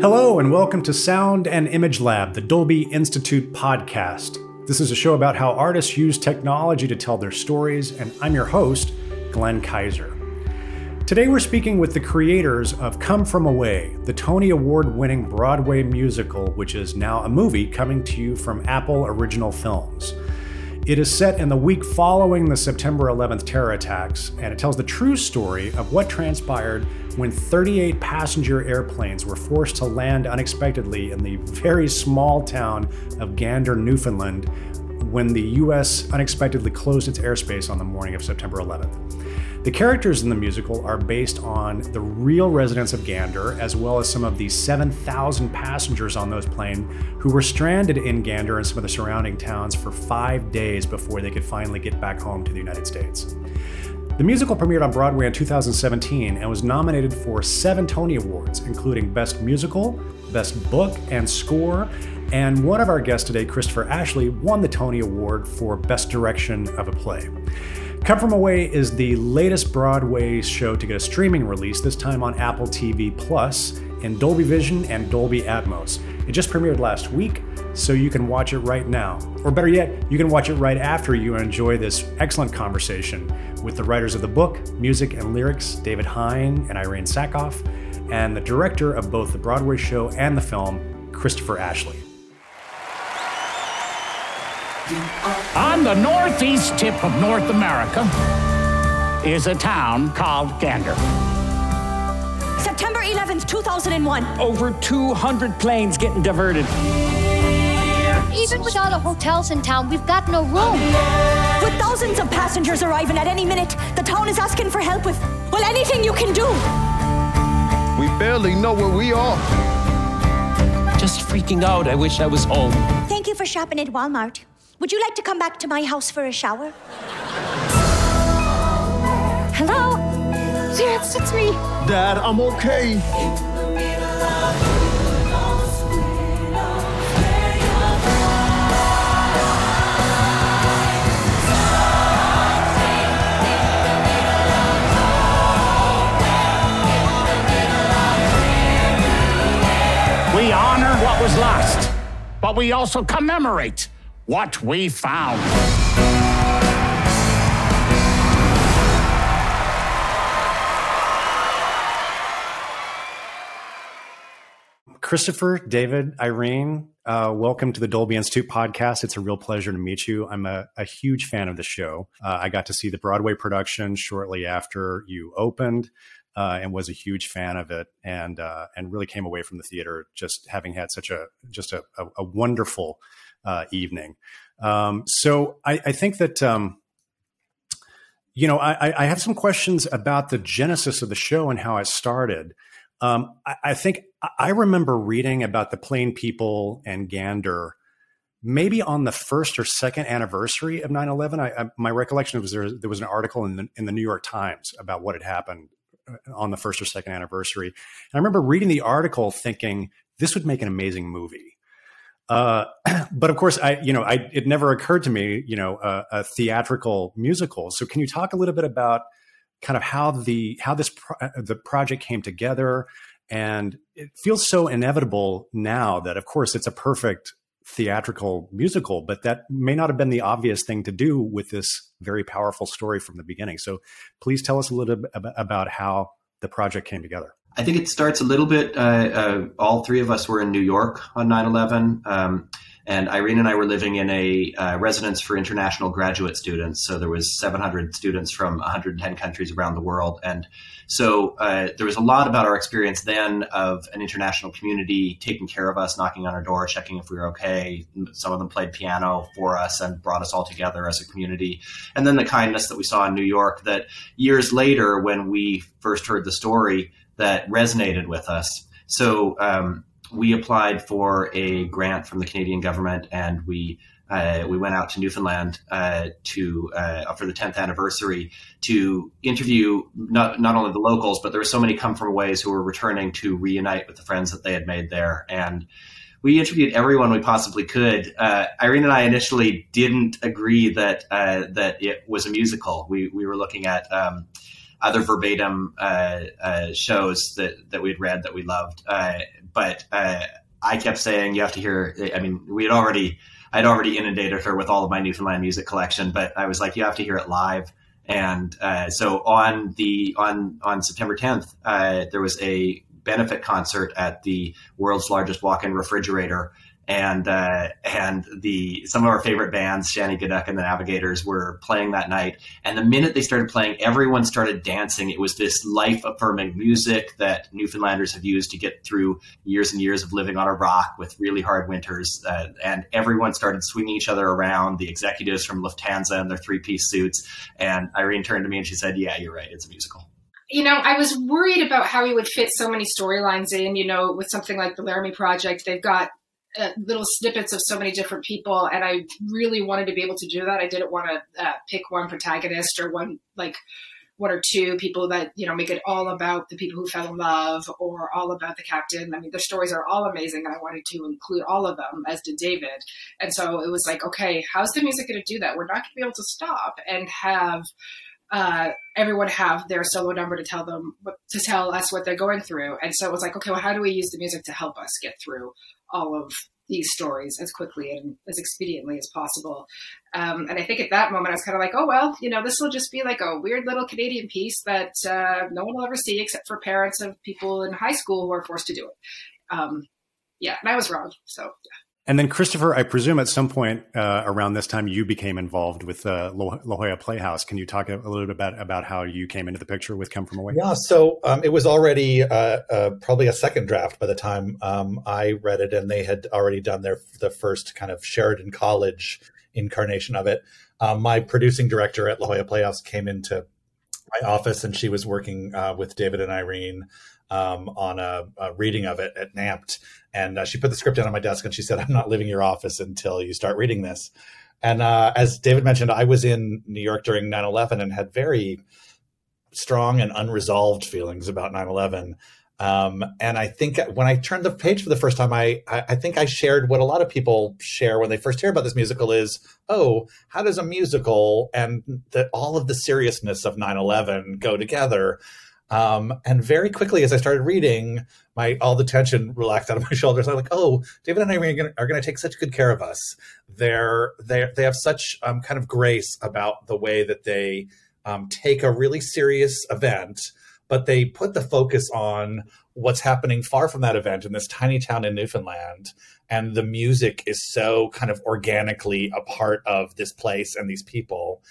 Hello, and welcome to Sound and Image Lab, the Dolby Institute podcast. This is a show about how artists use technology to tell their stories, and I'm your host, Glenn Kiser. Today we're speaking with the creators of Come From Away, the Tony Award winning Broadway musical, which is now a movie coming to you from Apple Original Films. It is set in the week following the September 11th terror attacks, and it tells the true story of what transpired when 38 passenger airplanes were forced to land unexpectedly in the very small town of Gander, Newfoundland, when the U.S. unexpectedly closed its airspace on the morning of September 11th. The characters in the musical are based on the real residents of Gander, as well as some of the 7,000 passengers on those planes who were stranded in Gander and some of the surrounding towns for five days before they could finally get back home to the United States. The musical premiered on Broadway in 2017 and was nominated for seven Tony Awards, including Best Musical, Best Book and Score, and one of our guests today, Christopher Ashley, won the Tony Award for Best Direction of a Play. Come From Away is the latest Broadway show to get a streaming release, this time on Apple TV Plus in Dolby Vision and Dolby Atmos. It just premiered last week, so you can watch it right now. Or better yet, you can watch it right after you enjoy this excellent conversation with the writers of the book, music, and lyrics, David Hein and Irene Sankoff, and the director of both the Broadway show and the film, Christopher Ashley. On the northeast tip of North America is a town called Gander. September 11th, 2001. Over 200 planes getting diverted. Even with all the hotels in town, we've got no room. With thousands of passengers arriving at any minute, the town is asking for help with, well, anything you can do. We barely know where we are. Just freaking out. I wish I was home. Thank you for shopping at Walmart. Would you like to come back to my house for a shower? Hello? Yes, it's me. Dad, I'm okay. We honor what was lost, but we also commemorate what we found. Christopher, David, Irene, uh, welcome to the Dolby Institute podcast. It's a real pleasure to meet you. I'm a, a huge fan of the show. Uh, I got to see the Broadway production shortly after you opened. Uh, and was a huge fan of it, and uh, and really came away from the theater just having had such a just a, a, a wonderful uh, evening. Um, so I, I, think that um, you know I, I, have some questions about the genesis of the show and how it started. Um, I, I, think I remember reading about the Plane People and Gander maybe on the first or second anniversary of 9-11 I, I, my recollection was there, there was an article in the, in the new york times about what had happened uh, on the first or second anniversary and i remember reading the article thinking this would make an amazing movie uh, but of course i you know I, it never occurred to me you know a, a, theatrical musical so can you talk a little bit about kind of how the how this pro- uh, the project came together and it feels so inevitable now that, of course, it's a perfect theatrical musical, but that may not have been the obvious thing to do with this very powerful story from the beginning. So please tell us a little bit about how the project came together. I think it starts a little bit. Uh, uh, all three of us were in New York on 9 11. Um, and Irene and I were living in a uh, residence for international graduate students. So there was 700 students from 110 countries around the world, and so uh, there was a lot about our experience then of an international community taking care of us, knocking on our door, checking if we were okay. Some of them played piano for us and brought us all together as a community. And then the kindness that we saw in New York that years later, when we first heard the story, that resonated with us. So um, we applied for a grant from the Canadian government and we uh, we went out to Newfoundland uh, to uh, for the 10th anniversary to interview not not only the locals, but there were so many come from ways who were returning to reunite with the friends that they had made there. And we interviewed everyone we possibly could. Uh, Irene and I initially didn't agree that uh, that it was a musical. We we were looking at um, other verbatim uh, uh, shows that that we'd read that we loved. Uh, but I kept saying you have to hear. I mean, we had already I'd already inundated her with all of my Newfoundland music collection, but I was like, you have to hear it live. And uh, so on the on on September 10th, uh, there was a benefit concert at the world's largest walk-in refrigerator and uh, and the some of our favorite bands, Shanneyganock and the Navigators, were playing that night. And the minute they started playing, everyone started dancing. It was this life affirming music that Newfoundlanders have used to get through years and years of living on a rock with really hard winters. Uh, and everyone started swinging each other around. The executives from Lufthansa in their three piece suits. And Irene turned to me and she said, "Yeah, you're right. It's a musical." you know, I was worried about how he would fit so many storylines in. You know, with something like the Laramie Project, they've got uh, little snippets of so many different people, and I really wanted to be able to do that. I didn't want to uh, pick one protagonist or one like one or two people that you know make it all about the people who fell in love or all about the captain. I mean, their stories are all amazing, and I wanted to include all of them, as did David. And so it was like, okay, how's the music going to do that? We're not going to be able to stop and have uh, everyone have their solo number to tell them to tell us what they're going through. And so it was like, okay, well, how do we use the music to help us get through all of these stories as quickly and as expediently as possible. Um, and I think at that moment, I was kind of like, oh, well, you know, this will just be like a weird little Canadian piece that uh, no one will ever see except for parents of people in high school who are forced to do it. Um, yeah, and I was wrong. So, yeah. And then, Christopher, I presume at some point uh, around this time you became involved with uh, La Jolla Playhouse. Can you talk a, a, little bit about, about how you came into the picture with Come From Away? Yeah, so um, it was already uh, uh, probably a second draft by the time um, I read it, and they had already done their the first kind of Sheridan College incarnation of it. Um, my producing director at La Jolla Playhouse came into my office, and she was working uh, with David and Irene um, on a, a, reading of it at NAMT. And uh, she put the script down on my desk and she said, I'm not leaving your office until you start reading this. And uh, as David mentioned, I was in New York during 9 11 and had very strong and unresolved feelings about 9 11. Um, and I think when I turned the page for the first time, I, I think I shared what a lot of people share when they first hear about this musical is, oh, how does a musical and the, all of the seriousness of 9 11 go together? Um, and very quickly, as I started reading, my all the tension relaxed out of my shoulders. I'm like, oh, David and I are going to take such good care of us. They're they they have such um, kind of grace about the way that they um, take a really serious event, but they put the focus on what's happening far from that event in this tiny town in Newfoundland. And the music is so kind of organically a part of this place and these people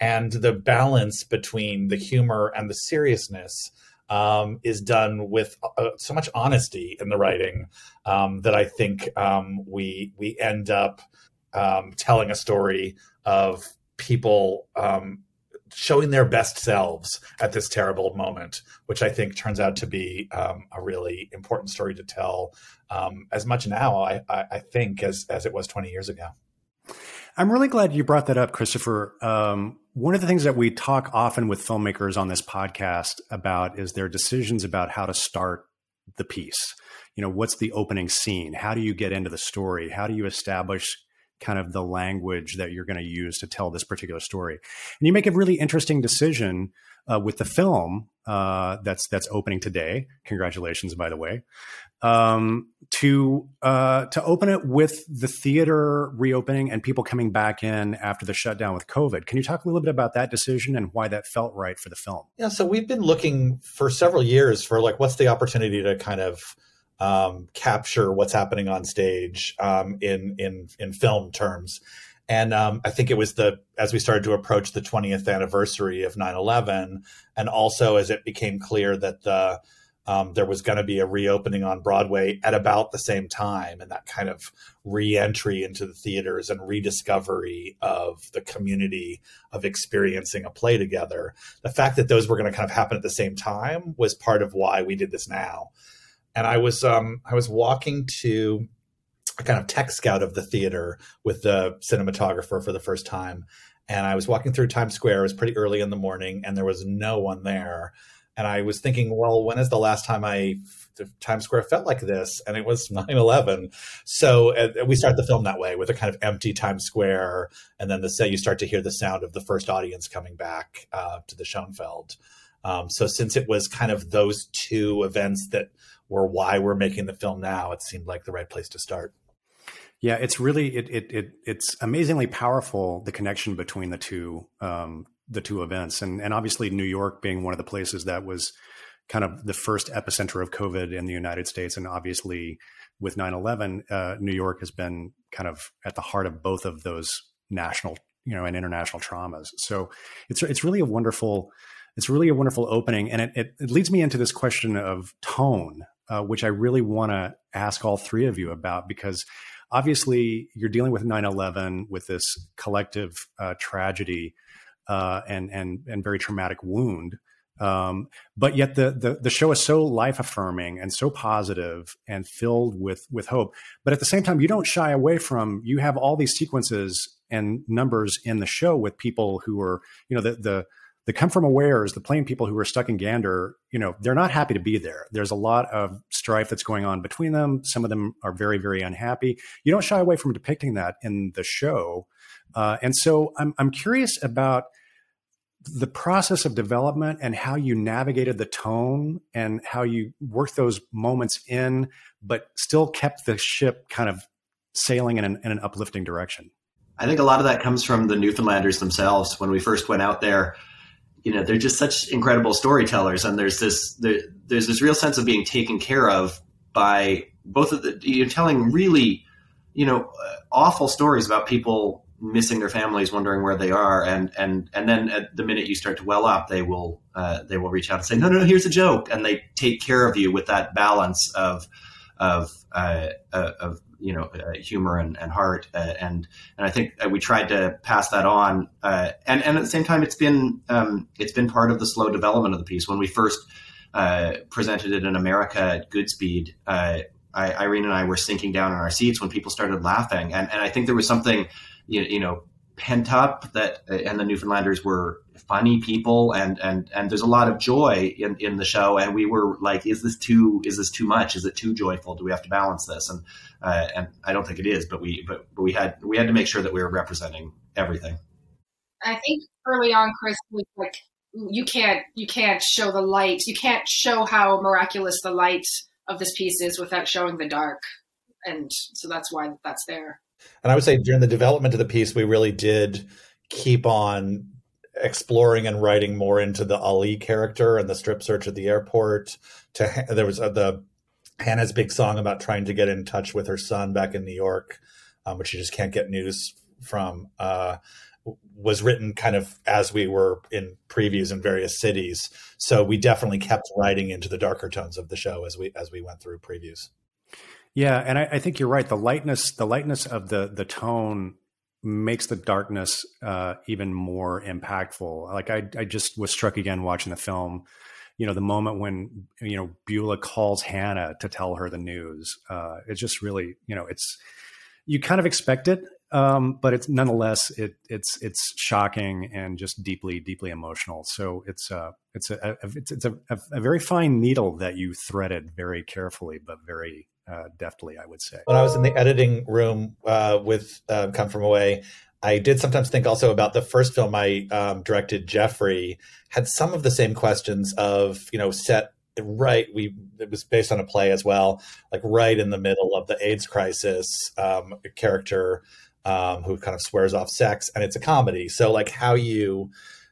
and the balance between the humor and the seriousness um, is done with uh, so much honesty in the writing um, that I think um, we we end up um, telling a story of people um, showing their best selves at this terrible moment, which I think turns out to be um, a really important story to tell. as much now, I, I, think, as as it was twenty years ago. I'm really glad you brought that up, Christopher. Um, one of the things that we talk often with filmmakers on this podcast about is their decisions about how to start the piece. You know, what's the opening scene? How do you get into the story? How do you establish kind of the language that you're going to use to tell this particular story? And you make a really interesting decision uh, with the film uh, that's that's opening today. Congratulations, by the way um, to uh, to open it with the theater reopening and people coming back in after the shutdown with COVID. Can you talk a little bit about that decision and why that felt right for the film? Yeah, so we've been looking for several years for like what's the opportunity to kind of um, capture what's happening on stage um, in in in film terms. And um, I think it was the as we started to approach the 20th anniversary of 9/11, and also as it became clear that the um, there was going to be a reopening on Broadway at about the same time, and that kind of re-entry into the theaters and rediscovery of the community of experiencing a play together. The fact that those were going to kind of happen at the same time was part of why we did this now. And I was um, I was walking to a kind of tech scout of the theater with the cinematographer for the first time, and I was walking through Times Square. It was pretty early in the morning, and there was no one there and I was thinking, well, when is the last time I Times Square felt like this? And it was 9/11. So uh, we start the film that way with a kind of empty Times Square, and then the say you start to hear the sound of the first audience coming back uh, to the Schoenfeld. Um, so since it was kind of those two events that were why we're making the film now, it seemed like the right place to start. Yeah, it's really it it, it it's amazingly powerful the connection between the two um, the two events, and and obviously New York being one of the places that was kind of the first epicenter of COVID in the United States, and obviously with 9/11, uh, New York has been kind of at the heart of both of those national you know and international traumas. So it's it's really a wonderful it's really a wonderful opening, and it it, it leads me into this question of tone, uh, which I really want to ask all three of you about because obviously you're dealing with 9-11 with this collective uh, tragedy uh, and and and very traumatic wound. Um, but yet the, the the show is so life affirming and so positive and filled with with hope. But at the same time you don't shy away from you have all these sequences and numbers in the show with people who are you know the the the come from aways, the plane people who are stuck in Gander, you know, they're not happy to be there. There's a lot of strife that's going on between them. Some of them are very, very unhappy. You don't shy away from depicting that in the show. Uh, and so I'm, I'm curious about the process of development and how you navigated the tone and how you worked those moments in, but still kept the ship kind of sailing in an, in an uplifting direction. I think a lot of that comes from the Newfoundlanders themselves. When we first went out there, you know they're just such incredible storytellers and there's this there, there's this real sense of being taken care of by both of the you're telling really you know awful stories about people missing their families wondering where they are and and and then at the minute you start to well up they will uh, they will reach out and say no no no here's a joke and they take care of you with that balance of of uh, uh of you know uh, humor and, and heart uh, and and I think we tried to pass that on uh, and and at the same time it's been um, it's been part of the slow development of the piece. When we first presented it in America at Goodspeed I, Irene and I were sinking down in our seats when people started laughing. And and I think there was something you, you know pent up that and the Newfoundlanders were funny people and and and there's a lot of joy in in the show. And we were like is this too is this too much? Is it too joyful? Do we have to balance this? And uh, and I don't think it is but we but, but we had we had to make sure that we were representing everything. I think early on Chris was like you can't you can't show the light. You can't show how miraculous the light of this piece is without showing the dark. And so that's why that's there and I would say during the development of the piece, we really did keep on exploring and writing more into the Ali character and the strip search at the airport. To there was uh, the Hannah's big song about trying to get in touch with her son back in New York, um, but she just can't get news from. Uh, was written kind of as we were in previews in various cities, so we definitely kept writing into the darker tones of the show as we as we went through previews. Yeah, and I, I, think you're right. The lightness, the lightness of the the tone makes the darkness uh, even more impactful. Like I, I just was struck again watching the film. You know, the moment when you know Beulah calls Hannah to tell her the news. Uh, it's just really, you know, it's you kind of expect it, um, but it's nonetheless it it's it's shocking and just deeply deeply emotional. So it's uh it's a, a it's, it's a, a, a very fine needle that you threaded very carefully, but very uh, deftly, I would say. When I was in the editing room uh, with uh, Come From Away, I did sometimes think also about the first film I um, directed, Jeffrey, had some of the same questions of, you know, set right we it was based on a play as well like right in the middle of the aids crisis um, a character um, who kind of swears off sex and it's a comedy so like how you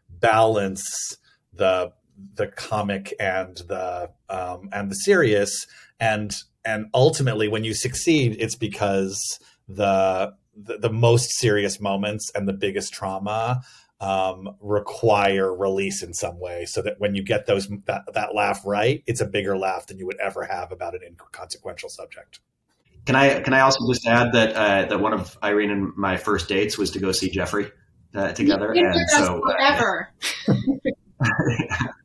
balance the the comic and the um, and the serious and and ultimately when you succeed it's because the, the, the most serious moments and the biggest trauma um, require release in some way so that when you get those that, that laugh right it's a bigger laugh than you would ever have about an inconsequential subject can i can i also just add that uh, that one of irene and my first dates was to go see jeffrey uh, together and so forever. Uh,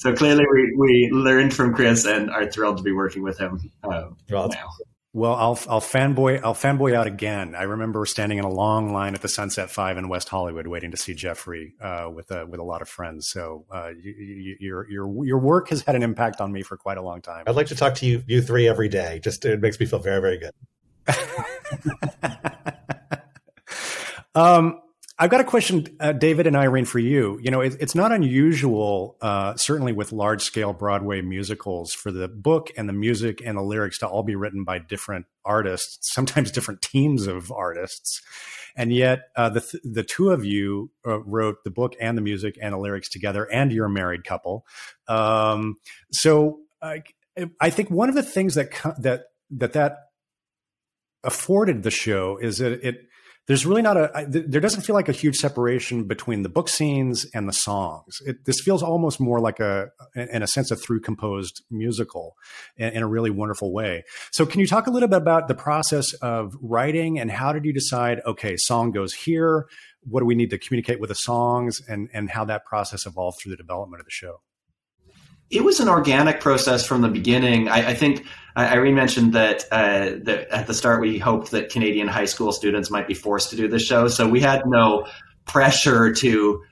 so clearly we, we learned from Chris and are thrilled to be working with him uh, well, now. Well, I'll I'll fanboy I'll fanboy out again. I remember standing in a long line at the Sunset Five in West Hollywood, waiting to see Jeffrey uh, with a with a lot of friends. So uh, you, you, your your your work has had an impact on me for quite a long time. I'd like to talk to you you three every day. Just it makes me feel very very good. um, I've got a question, uh, David and Irene, for you. You know, it, it's not unusual, uh, certainly with large scale Broadway musicals, for the book and the music and the lyrics to all be written by different artists, sometimes different teams of artists. And yet, uh, the th- the two of you uh, wrote the book and the music and the lyrics together, and you're a married couple. Um, so, I think one of the things that that that that afforded the show is that it there's really not a there doesn't feel like a huge separation between the book scenes and the songs. It, this feels almost more like a in a sense a through composed musical in, in, a really wonderful way. So can you talk a little bit about the process of writing and how did you decide okay song goes here what do we need to communicate with the songs and and how that process evolved through the development of the show it was an organic process from the beginning. I, I think Irene mentioned that, uh, that at the start we hoped that Canadian high school students might be forced to do the show, so we had no pressure to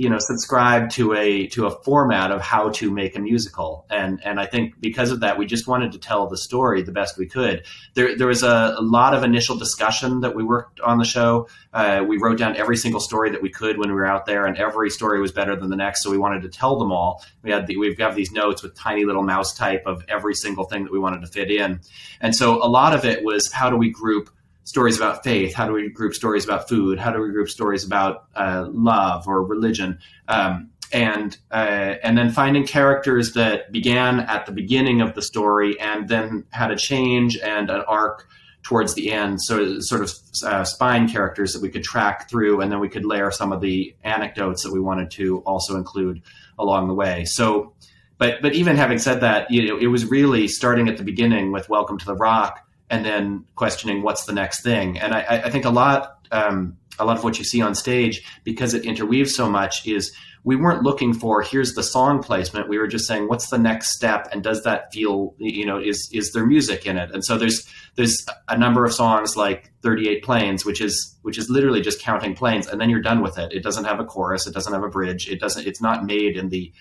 you know subscribe to a to a format of how to make a musical. And and I think because of that we just wanted to tell the story the best we could. There there was a, a lot of initial discussion that we worked on the show. Uh, we wrote down every single story that we could when we were out there and every story was better than the next so we wanted to tell them all. We had the, we've got these notes with tiny little mouse type of every single thing that we wanted to fit in. And so a lot of it was how do we group stories about faith? How do we group stories about food? How do we group stories about uh, love or religion? Um, and uh, and then finding characters that began at the beginning of the story and then had a change and an arc towards the end. So sort of uh, spine characters that we could track through, and then we could layer some of the anecdotes that we wanted to also include along the way. So. But, but even having said that, you know, it was really starting at the beginning with Welcome to the Rock, and then questioning what's the next thing. And I, I think a lot, um, a lot of what you see on stage, because it interweaves so much, is we weren't looking for here's the song placement. We were just saying what's the next step, and does that feel, you know, is is there music in it? And so there's there's a number of songs like 38 planes, which is which is literally just counting planes, and then you're done with it. It doesn't have a chorus, it doesn't have a bridge, it doesn't. It's not made in the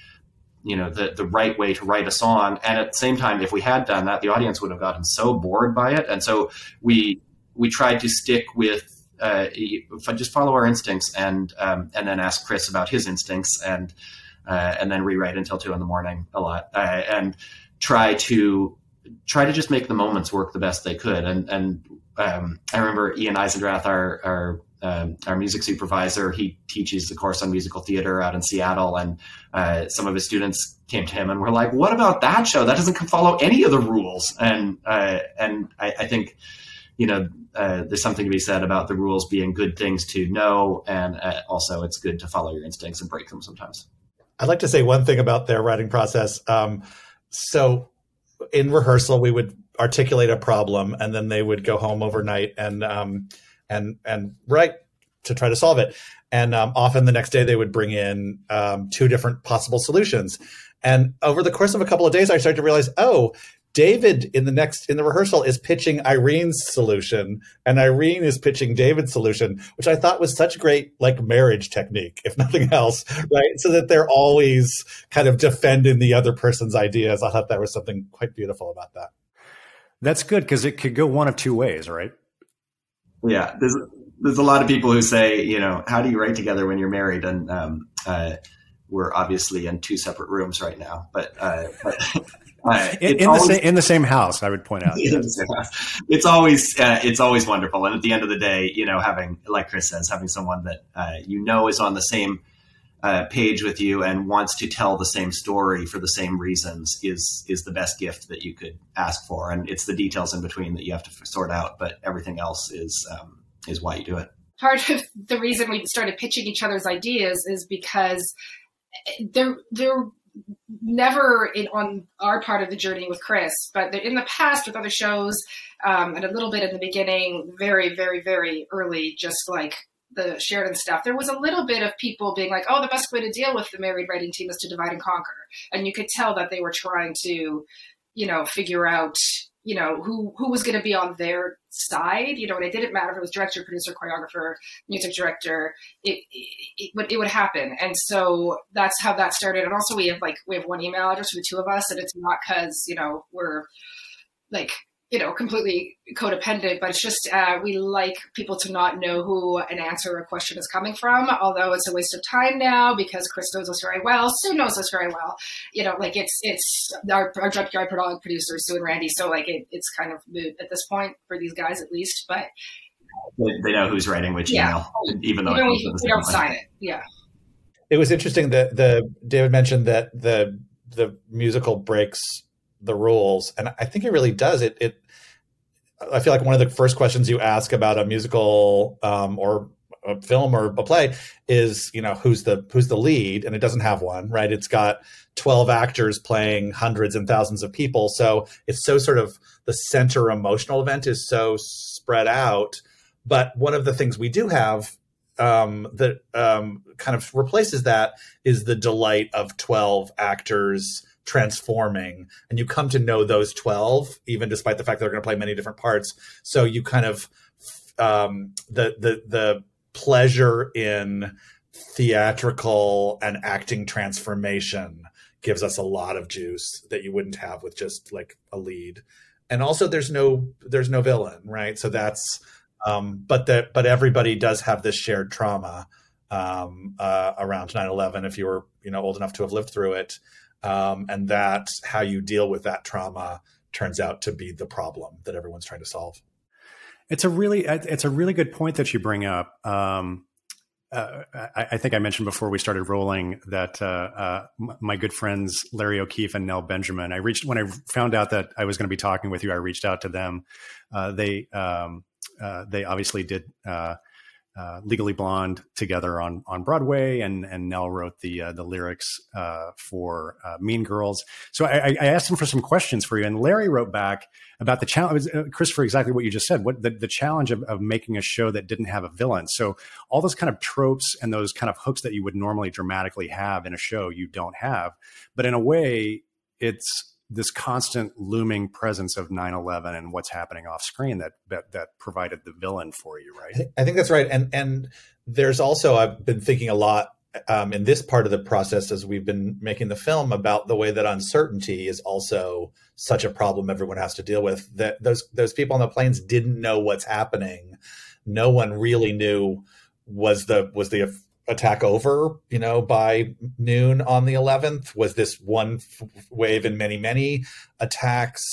you know the the right way to write a song. And at the same time if we had done that the audience would have gotten so bored by it. And so we we tried to stick with uh, just follow our instincts and um, and then ask Chris about his instincts and uh, and then rewrite until two in the morning a lot. Uh, and try to try to just make the moments work the best they could. And and um, I remember Ian Eisendrath our our um, our music supervisor. He teaches the course on musical theater out in Seattle, and uh, some of his students came to him and were like, "What about that show? That doesn't follow any of the rules." And uh, and I, I, think you know uh, there's something to be said about the rules being good things to know, and uh, also it's good to follow your instincts and break them sometimes. I'd like to say one thing about their writing process. Um, so in rehearsal, we would articulate a problem, and then they would go home overnight and um, and and write to try to solve it. And um, often the next day they would bring in um, two different possible solutions. And over the course of a couple of days, I started to realize, oh, David in the next in the rehearsal is pitching Irene's solution, and Irene is pitching David's solution, which I thought was such great like marriage technique, if nothing else, right? So that they're always kind of defending the other person's ideas. I thought that was something quite beautiful about that. That's good because it could go one of two ways, right? Yeah, there's there's a lot of people who say, you know, how do you write together when you're married? And um, uh, we're obviously in two separate rooms right now, but, uh, but uh, in, in always, the same in the same house, I would point out. It's always uh, it's always wonderful, and at the end of the day, you know, having like Chris says, having someone that uh, you know is on the same uh, page with you and wants to tell the same story for the same reasons is is the best gift that you could ask for. And it's the details in between that you have to sort out, but everything else is um, is why you do it. Part of the reason we started pitching each other's ideas is because they're they're never in, on our part of the journey with Chris, but in the past with other shows, um, and a little bit in the beginning, very, very, very early, just like the Sheridan stuff, there was a little bit of people being like, "Oh, the best way to deal with the married writing team is to divide and conquer," and you could tell that they were trying to, you know, figure out, you know, who who was going to be on their side. You know, and it didn't matter if it was director, producer, choreographer, music director. It it, it would it would happen, and so that's how that started. And also, we have like we have one email address for the two of us, and it's not because you know we're like you know, completely codependent, but it's just uh, we like people to not know who an answer or a question is coming from. Although it's a waste of time now because Chris knows us very well, Sue knows us very well. You know, like it's it's our, our junkyard producer, Sue and Randy. So like it, it's kind of moot at this point for these guys at least. But they, they know who's writing which Yeah. email, even though even we, we don't the sign it. Yeah. It was interesting that the David mentioned that the the musical breaks the rules, and I think it really does. It it I feel like one of the first questions you ask about a musical um, or a film or a play is you know who's the who's the lead, and it doesn't have one, right? It's got twelve actors playing hundreds and thousands of people, so it's so sort of the center emotional event is so spread out. But one of the things we do have um, that um, kind of replaces that is the delight of 12 actors transforming and you come to know those 12 even despite the fact they're going to play many different parts. So you kind of um, the the the pleasure in theatrical and acting transformation gives us a lot of juice that you wouldn't have with just like a lead. And also there's no there's no villain right? So that's um, but that but everybody does have this shared trauma um, uh, around 9-11 if you were you know old enough to have lived through it um, and that how you deal with that trauma turns out to be the problem that everyone's trying to solve It's a really it's a really good point that you bring up. Um, uh, I, I think I mentioned before we started rolling that uh, uh, my good friends Larry O'Keefe and Nell Benjamin. I reached when I found out that I was going to be talking with you. I reached out to them. Uh, they um, uh, they obviously did uh, Legally Blonde together on on Broadway, and and Nell wrote the uh, the lyrics uh, for uh, Mean Girls. So I, I asked him for some questions for you, and Larry wrote back about the challenge, uh, Christopher, exactly what you just said. What the, the challenge of, of making a show that didn't have a villain. So all those kind of tropes and those kind of hooks that you would normally dramatically have in a show, you don't have. But in a way, it's this constant looming presence of 9-11 and what's happening off screen that, that that provided the villain for you right I think that's right. And and there's also I've been thinking a lot um, in this part of the process as we've been making the film about the way that uncertainty is also such a problem everyone has to deal with. That those those people on the planes didn't know what's happening. No one really knew was the was the attack over you know by noon on the 11th was this one f- wave in many many attacks.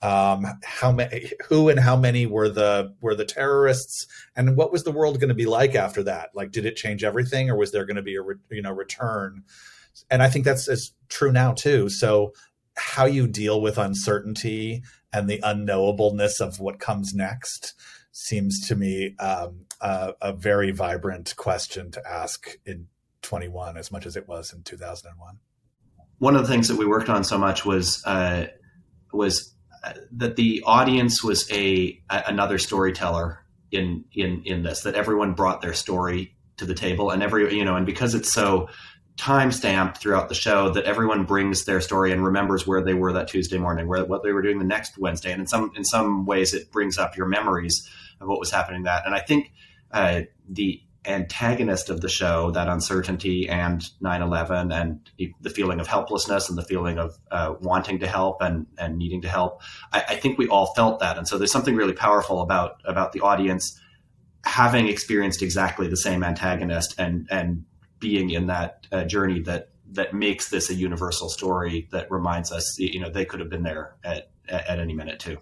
Um how many who and how many were the were the terrorists? And what was the world going to be like after that? Like did it change everything or was there going to be a re, you know return? And i think that's is true now too. So how you deal with uncertainty and the unknowableness of what comes next seems to me um, a, a very vibrant question to ask in 21 as much as it was in 2001 one of the things that we worked on so much was uh, was uh, that the audience was a, a another storyteller in in in this that everyone brought their story to the table and every you know and because it's so time stamped throughout the show that everyone brings their story and remembers where they were that Tuesday morning, where what they were doing the next Wednesday, and in some in some ways it brings up your memories of what was happening that. And I think uh, the antagonist of the show, that uncertainty and 9/11, and the feeling of helplessness and the feeling of uh, wanting to help and and needing to help, I, I think we all felt that, and so there's something really powerful about about the audience having experienced exactly the same antagonist and and being in that uh, journey that that makes this a universal story that reminds us you know they could have been there at at any minute too.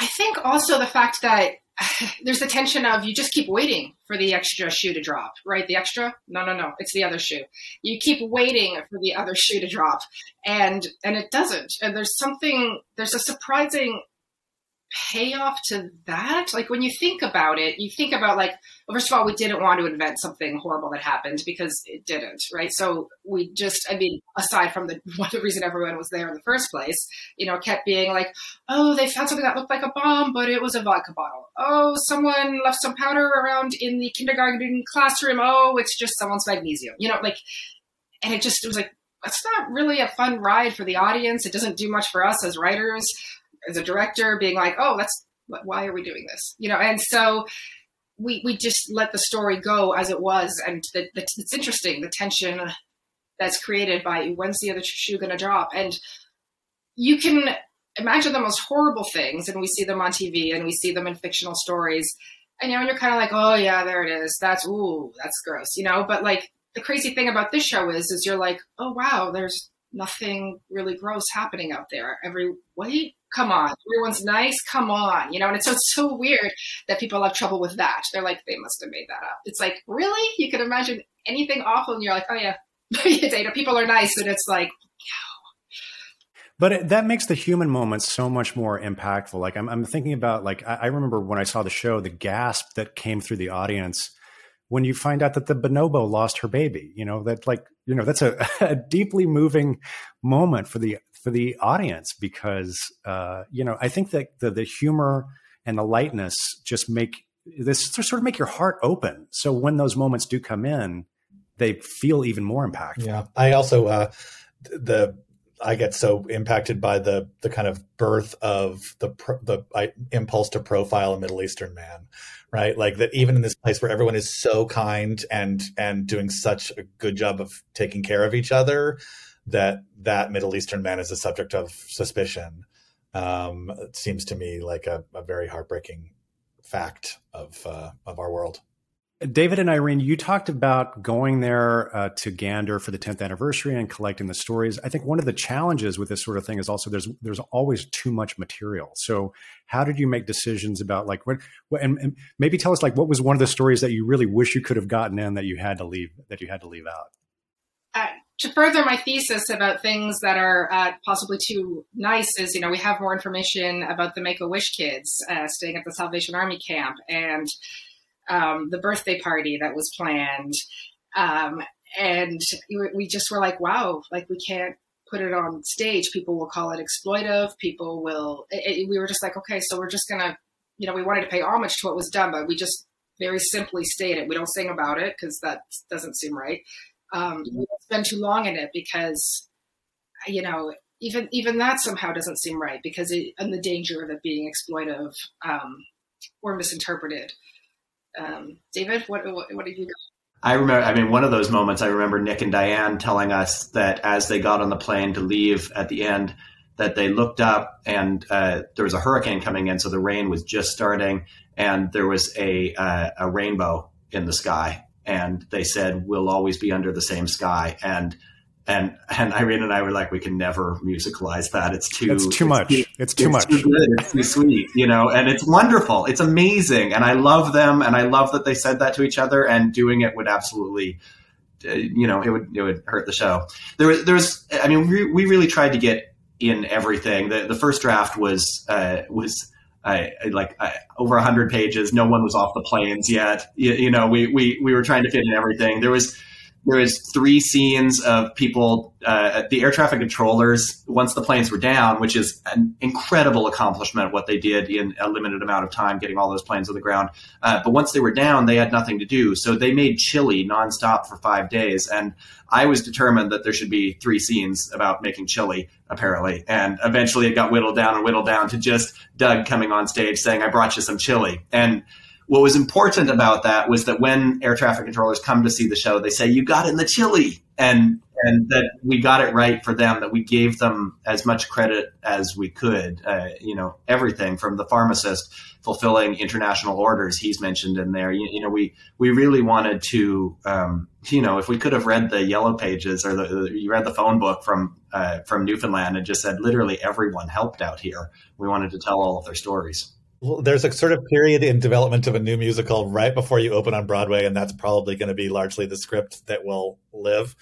I think also the fact that there's the tension of you just keep waiting for the extra shoe to drop, right? The extra? No, no, no. It's the other shoe. You keep waiting for the other shoe to drop and and it doesn't. And there's something there's a surprising payoff to that. Like when you think about it, you think about like, well, first of all, we didn't want to invent something horrible that happened because it didn't, right? So we just, I mean, aside from the one the reason everyone was there in the first place, you know, kept being like, oh, they found something that looked like a bomb, but it was a vodka bottle. Oh, someone left some powder around in the kindergarten classroom. Oh, it's just someone's magnesium. You know, like, and it just it was like, that's not really a fun ride for the audience. It doesn't do much for us as writers as a director being like, oh, that's why are we doing this? You know, and so we we just let the story go as it was, and the, the, it's interesting the tension that's created by when's the other shoe going to drop, and you can imagine the most horrible things, and we see them on TV and we see them in fictional stories. And you know, and you're kind of like, oh yeah, there it is. That's ooh, that's gross, you know. But like the crazy thing about this show is, is you're like, oh wow, there's nothing really gross happening out there. Every wait, come on, everyone's nice, come on, you know. And it's so so weird that people have trouble with that. They're like, they must have made that up. It's like, really? You could imagine anything awful, and you're like, oh yeah, people are nice, but it's like, but that makes the human moments so much more impactful. Like I'm, I'm thinking about like I, I, remember when I saw the show, the gasp that came through the audience when you find out that the bonobo lost her baby. You know that like you know that's a, a deeply moving moment for the for the audience because uh, you know I think that the, the humor and the lightness just make this sort of make your heart open. So when those moments do come in, they feel even more impactful. Yeah, I also uh, the I get so impacted by the the kind of birth of the the I, impulse to profile a Middle Eastern man, right? Like that even in this place where everyone is so kind and and doing such a good job of taking care of each other, that that Middle Eastern man is a subject of suspicion. Um, it seems to me like a, a very heartbreaking fact of uh, of our world. David and Irene, you talked about going there uh, to Gander for the 10th anniversary and collecting the stories. I think one of the challenges with this sort of thing is also there's there's always too much material. So how did you make decisions about like what, what and, and, maybe tell us like what was one of the stories that you really wish you could have gotten in that you had to leave that you had to leave out? Uh, to further my thesis about things that are uh, possibly too nice is you know we have more information about the Make a Wish kids uh, staying at the Salvation Army camp and um, the birthday party that was planned. Um, and we just were like, wow, like we can't put it on stage. People will call it exploitive. People will, it, it, we were just like, okay, so we're just going to, you know, we wanted to pay homage to what was done, but we just very simply state it. We don't sing about it because that doesn't seem right. Um, we don't spend too long in it because, you know, even even that somehow doesn't seem right because it, and the danger of it being exploitive um, or misinterpreted. Um, David, what, what, what have you? I remember, I mean, one of those moments, I remember Nick and Diane telling us that as they got on the plane to leave at the end, that they looked up and uh, there was a hurricane coming in, so the rain was just starting, and there was a uh, a rainbow in the sky, and they said, "We'll always be under the same sky." And and and Irene and I were like, we can never musicalize that. It's too. It's too much. Too, it's too it's much. Too good. It's too sweet, you know. And it's wonderful. It's amazing, and I love them, and I love that they said that to each other. And doing it would absolutely, uh, you know, it would it would hurt the show. There was there's, I mean, we, we really tried to get in everything. The the first draft was uh, was. I, like uh, over 100 pages. No one was off the planes yet. You, you know, we, we, we were trying to fit in everything. There was there was three scenes of people, uh, the air traffic controllers, once the planes were down, which is an incredible accomplishment what they did in a limited amount of time, getting all those planes on the ground. Uh, but once they were down, they had nothing to do. So they made chili nonstop for five days. And I was determined that there should be three scenes about making chili, apparently. And eventually it got whittled down and whittled down to just Doug coming on stage saying, I brought you some chili. And what was important about that was that when air traffic controllers come to see the show, they say, "You got in the chili," and and that we got it right for them. That we gave them as much credit as we could. Uh, you know, everything from the pharmacist fulfilling international orders he's mentioned in there. You, you know, we we really wanted to. Um, you know, if we could have read the yellow pages or the, the you read the phone book from uh, from Newfoundland and just said literally everyone helped out here. We wanted to tell all of their stories there's a sort of period in development of a new musical right before you open on Broadway, and that's probably going to be largely the script that will live.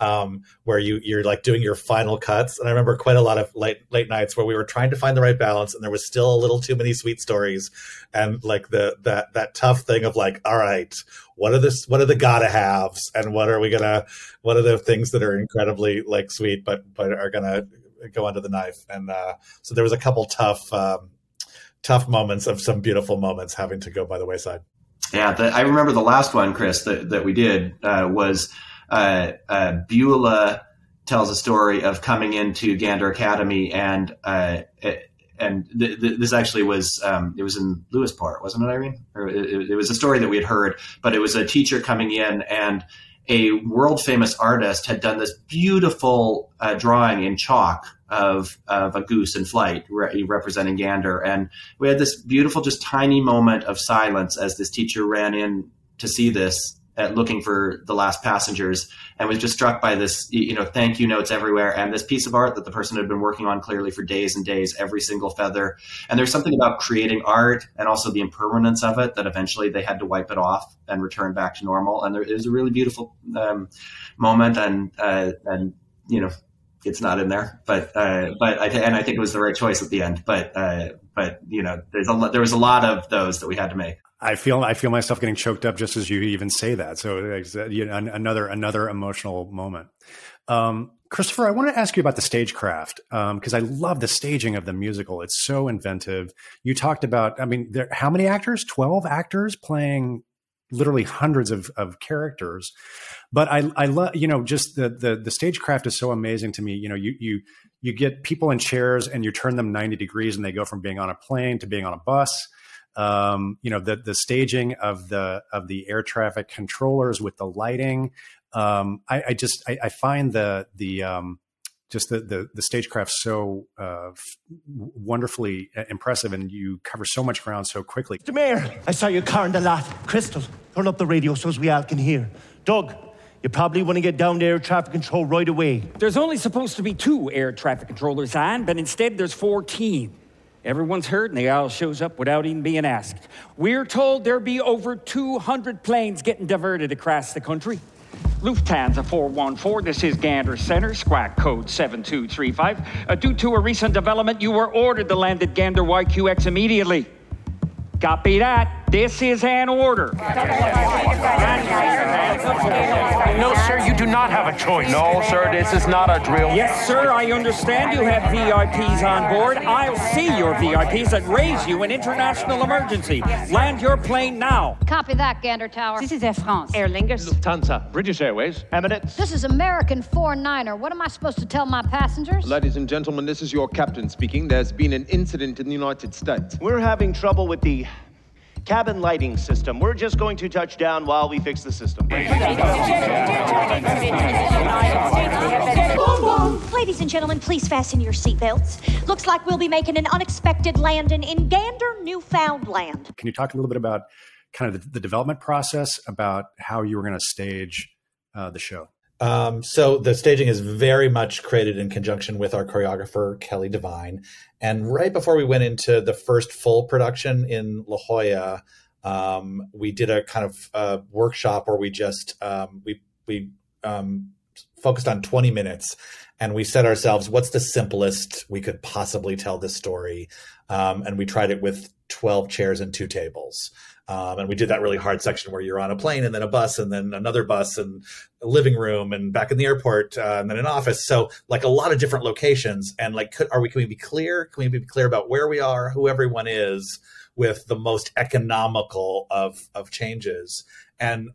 Um, where you you're like doing your final cuts, and I remember quite a lot of late late nights where we were trying to find the right balance, and there was still a little too many sweet stories, and like the that that tough thing of like, all right, what are this what are the gotta haves, and what are we gonna what are the things that are incredibly like sweet but but are gonna go under the knife, and uh, so there was a couple tough. Um, tough moments of some beautiful moments having to go by the wayside. Yeah, the, I remember the last one, Chris, that, that we did uh, was uh, uh, Beulah tells a story of coming into Gander Academy, and uh, and th- th- this actually was um, it was in Lewisporte, wasn't it, Irene? Or it, it, was a story that we had heard, but it was a teacher coming in and a world famous artist had done this beautiful uh, drawing in chalk of of a goose in flight re- representing Gander, and we had this beautiful, just tiny moment of silence as this teacher ran in to see this uh, looking for the last passengers and was just struck by this, you know, thank you notes everywhere and this piece of art that the person had been working on clearly for days and days, every single feather. And there's something about creating art and also the impermanence of it that eventually they had to wipe it off and return back to normal. And there is a really beautiful um, moment and, uh, and, you know, it's not in there, but uh, but I th- and I think it was the right choice at the end. But uh, but you know, there's a lot, there was a lot of those that we had to make. I feel I feel myself getting choked up just as you even say that. So you know, another another emotional moment. Um, Christopher, I want to ask you about the stagecraft because um, I love the staging of the musical. It's so inventive. You talked about, I mean, there, how many actors? Twelve actors playing literally hundreds of, of characters. But I, I love, you know, just the, the the stagecraft is so amazing to me. You know, you you you get people in chairs and you turn them ninety degrees, and they go from being on a plane to being on a bus um, you know the the staging of the of the air traffic controllers with the lighting. Um, I, I, just I, I, find the the um, just the the, the stagecraft so uh, f- wonderfully impressive, and you cover so much ground so quickly. Mr. Mayor, I saw your car in the lot. Crystal, turn up the radio so as we all can hear. Doug, you probably want to get down to air traffic control right away. There's only supposed to be two air traffic controllers on, but instead there's 14. Everyone's heard, and the owl shows up without even being asked. We're told there'll be over 200 planes getting diverted across the country. Lufthansa 414, this is Gander Center, squawk code 7235. Uh, due to a recent development, you were ordered to land at Gander YQX immediately. Copy that. This is an order. No, sir, you do not have a choice. No, sir, this is not a drill. Yes, sir, I understand you have VIPs on board. I'll see your VIPs and raise you an international emergency. Land your plane now. Copy that, Gander Tower. This is Air France. Aer Lingus. Lufthansa. British Airways. Emirates. This is American 49er. What am I supposed to tell my passengers? Ladies and gentlemen, this is your captain speaking. There's been an incident in the United States. We're having trouble with the cabin lighting system. We're just going to touch down while we fix the system. Ladies and gentlemen, please fasten your seatbelts. Looks like we'll be making an unexpected landing in Gander, Newfoundland. Can you talk a little bit about kind of the, the development process about how you were going to stage uh, the show? Um, so the staging is very much created in conjunction with our choreographer Kelly Devine, and right before we went into the first full production in La Jolla, um, we did a kind of uh, workshop where we just um, we we um, focused on 20 minutes. And we set ourselves what's the simplest we could possibly tell this story? Um, and we tried it with 12 chairs and two tables um, and we did that really hard section where you're on a plane and then a bus and then another bus and a living room and back in the airport uh, and then an office. So like a lot of different locations. And like, could, are we, can we be clear? Can we be clear about where we are, who everyone is with the most economical of, of changes? And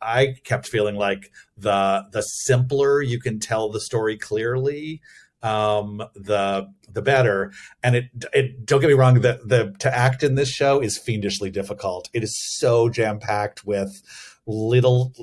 I kept feeling like the, the simpler you can tell the story clearly, um, the the better. And it it don't get me wrong, the the to act in this show is fiendishly difficult. It is so jam packed with little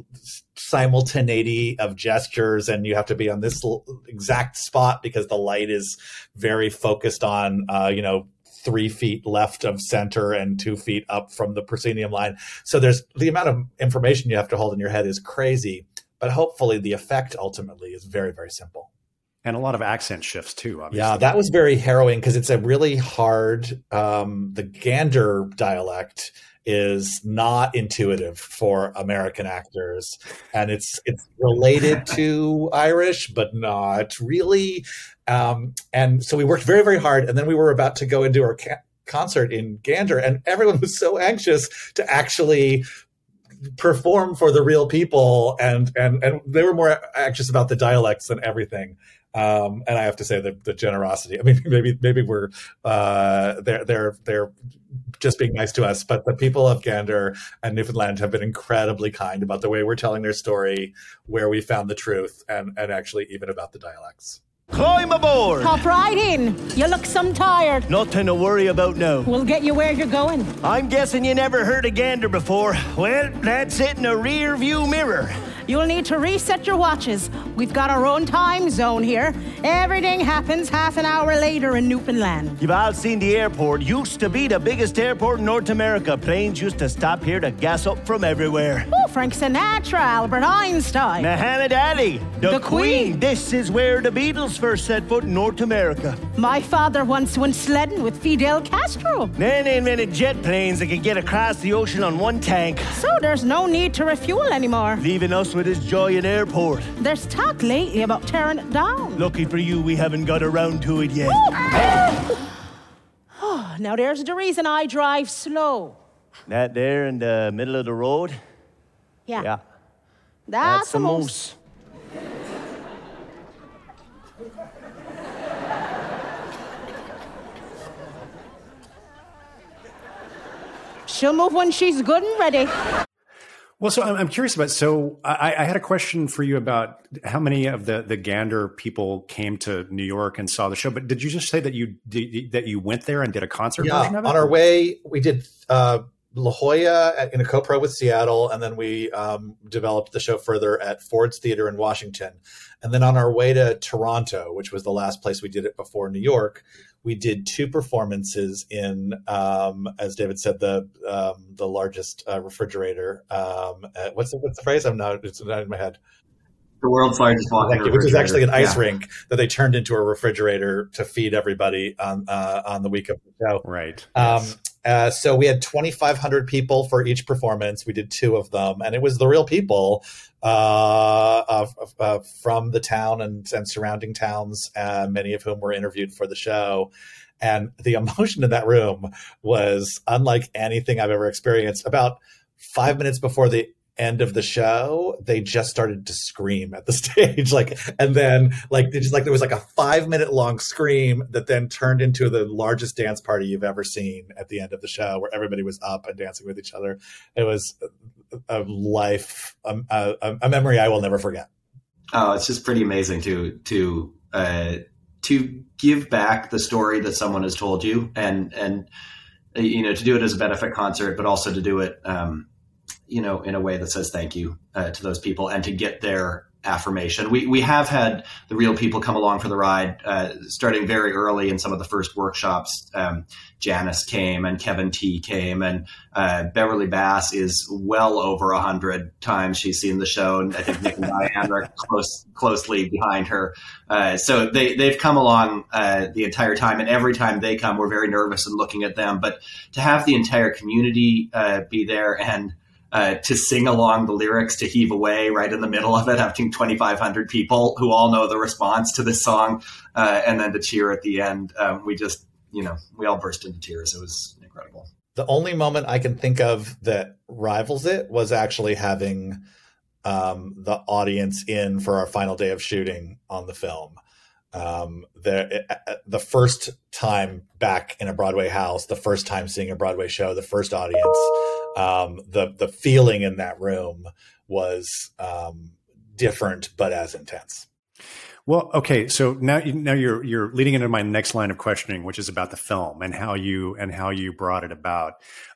simultaneity of gestures and you have to be on this exact spot because the light is very focused on uh, you know three feet left of center and two feet up from the proscenium line so there's the amount of information you have to hold in your head is crazy but hopefully the effect ultimately is very very simple and a lot of accent shifts too. Obviously. Yeah, that was very harrowing because it's a really hard. Um, the Gander dialect is not intuitive for American actors, and it's it's related to Irish, but not really. Um, and so we worked very very hard, and then we were about to go into our ca- concert in Gander, and everyone was so anxious to actually perform for the real people and and and they were more anxious about the dialects than everything um, and I have to say the, the generosity. I mean, maybe maybe we're uh, they're they're they're just being nice to us, but the people of Gander and Newfoundland have been incredibly kind about the way we're telling their story, where we found the truth, and and actually even about the dialects. Climb aboard! Hop right in. You look some tired. Nothing to worry about now. We'll get you where you're going. I'm guessing you never heard of Gander before. Well, that's it in a rear view mirror. You'll need to reset your watches. We've got our own time zone here. Everything happens half an hour later in Newfoundland. You've all seen the airport. Used to be the biggest airport in North America. Planes used to stop here to gas up from everywhere. Oh, Frank Sinatra, Albert Einstein. Muhammad Ali, the, The Queen. Queen. This is where the Beatles first set foot in North America. My father once went sledding with Fidel Castro. Then they invented jet planes that could get across the ocean on one tank, So there's no need to refuel anymore. leaving us with this giant airport. There's talk lately about tearing it down. Lucky for you, we haven't got around to it yet. Oh, now there's the reason I drive slow. That there in the middle of the road? Yeah. Yeah. That's, the the most. moose. She'll move when she's good and ready. Well, so I'm, curious about. So I, I had a question for you about how many of the the Gander people came to New York and saw the show. But did you just say that you did, that you went there and did a concert yeah, version of it? on our way, we did uh, La Jolla at, in a co-pro with Seattle, and then we um, developed the show further at Ford's Theater in Washington. And then on our way to Toronto, which was the last place we did it before New York, we did two performances in, um, as David said, the um, the largest uh, refrigerator. Um, uh, what's the, what's the phrase? I'm not. It's not in my head. The world's largest walk-in Thank you, which is actually an ice refrigerator. rink that they turned into a refrigerator to feed everybody on uh, on the week of the show. Right. Um, uh, so we had 2,500 people for each performance. We did two of them, and it was the real people uh, of, of, uh, from the town and, and surrounding towns, uh, many of whom were interviewed for the show. And the emotion in that room was unlike anything I've ever experienced. About five minutes before the end of the show, they just started to scream at the stage, like, and then like just like there was like a five minute long scream that then turned into the largest dance party you've ever seen at the end of the show, where everybody was up and dancing with each other. It was a life, a, a, a memory I will never forget. Oh, it's just pretty amazing to to uh, to give back the story that someone has told you, and and you know to do it as a benefit concert, but also to do it, um, you know, in a way that says thank you uh, to those people, and to get their affirmation. We we have had the real people come along for the ride, uh, starting very early in some of the first workshops. Um, Janice came and Kevin T came and uh, Beverly Bass is well over a hundred times she's seen the show, and I think Nick and Diane are close closely behind her. Uh, so they they've come along uh, the entire time, and every time they come, we're very nervous and looking at them. But to have the entire community uh, be there and uh, to sing along the lyrics to Heave Away right in the middle of it, having 2,500 people who all know the response to this song, uh, and then to cheer at the end. Um, we just, you know, we all burst into tears. It was incredible. The only moment I can think of that rivals it was actually having um, the audience in for our final day of shooting on the film. Um, the the first time back in a Broadway house, the first time seeing a Broadway show, the first audience, um, the the feeling in that room was um, different but as intense. Well, okay, so now now you're you're leading into my next line of questioning, which is about the film and how you and how you brought it about.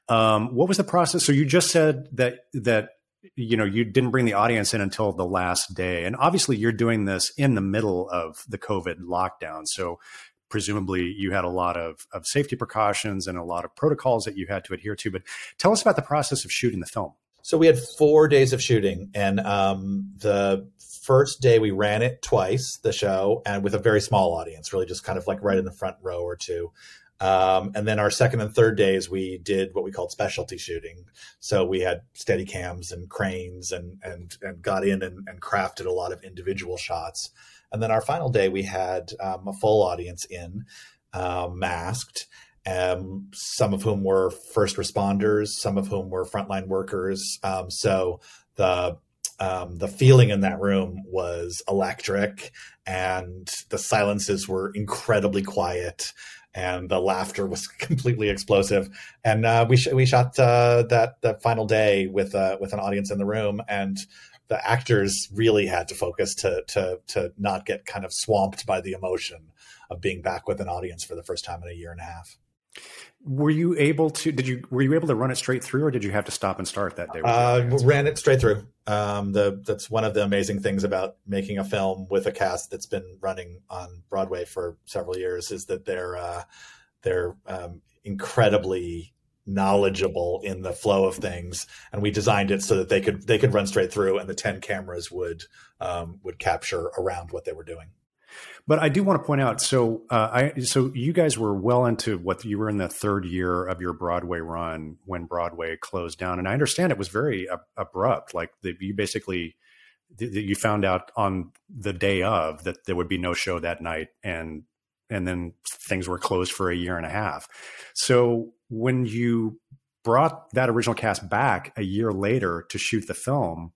Um, what was the process? So you just said that that you know you didn't bring the audience in until the last day, and obviously you're doing this in the middle of the COVID lockdown, so presumably you had a lot of, of safety precautions and a lot of protocols that you had to adhere to. But tell us about the process of shooting the film. So we had four days of shooting, and um, the first day we ran it twice, the show, and with a very small audience, really just kind of like right in the front row or two. Um, and then our second and third days, we did what we called specialty shooting. So we had steady cams and cranes and and and got in and, and crafted a lot of individual shots. And then our final day, we had um, a full audience in, uh, masked, um, some of whom were first responders, some of whom were frontline workers. Um, so the um, the feeling in that room was electric, and the silences were incredibly quiet, and the laughter was completely explosive. And uh, we sh- we shot uh, that that final day with uh, with an audience in the room, and the actors really had to focus to to to not get kind of swamped by the emotion of being back with an audience for the first time in a year and a half. Were you able to? Did you were you able to run it straight through, or did you have to stop and start that day? Uh, ran it straight through. Um, the that's one of the amazing things about making a film with a cast that's been running on Broadway for several years is that they're uh, they're um, incredibly knowledgeable in the flow of things and we designed it so that they could they could run straight through and the 10 cameras would um, would capture around what they were doing but I do want to point out, so uh, I so you guys were well into what you were in the third year of your Broadway run when Broadway closed down, and I understand it was very ab- abrupt. Like the, you basically you found out on the day of that there would be no show that night, and and then things were closed for a year and a half. So when you brought that original cast back a year later to shoot the film,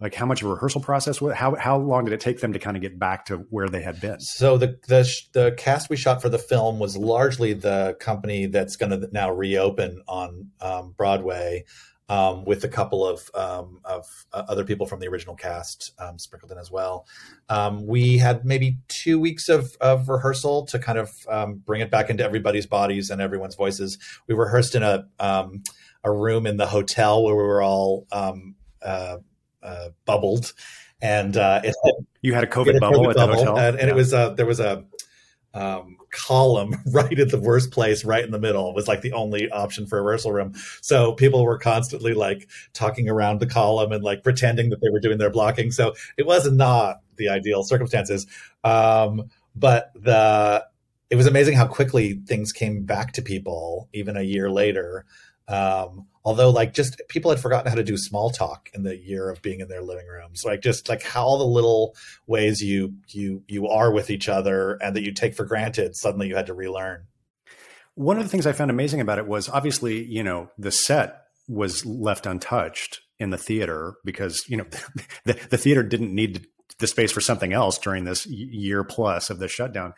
like how much of a rehearsal process was how how long did it take them to kind of get back to where they had been? So the the, the cast we shot for the film was largely the company that's going to now reopen on um, broadway um, with a couple of um, of uh, other people from the original cast um, sprinkled in as well. Um, we had maybe two weeks of, of rehearsal to kind of um, bring it back into everybody's bodies and everyone's voices. We rehearsed in a um, a room in the hotel where we were all uh, uh, bubbled, and uh, it, you had a COVID, had a bubble COVID at bubble, the hotel, and, and yeah. it was uh, there was a um, column right at the worst place, right in the middle, was like the only option for a rehearsal room. So people were constantly like talking around the column and like pretending that they were doing their blocking. So it was not the ideal circumstances. Um, but the it was amazing how quickly things came back to people even a year later. Um, although like just people had forgotten how to do small talk in the year of being in their living rooms like just like how all the little ways you you you are with each other and that you take for granted suddenly you had to relearn. One of the things i found amazing about it was obviously you know the set was left untouched in the theater because you know the, the theater didn't need the space for something else during this year plus of the shutdown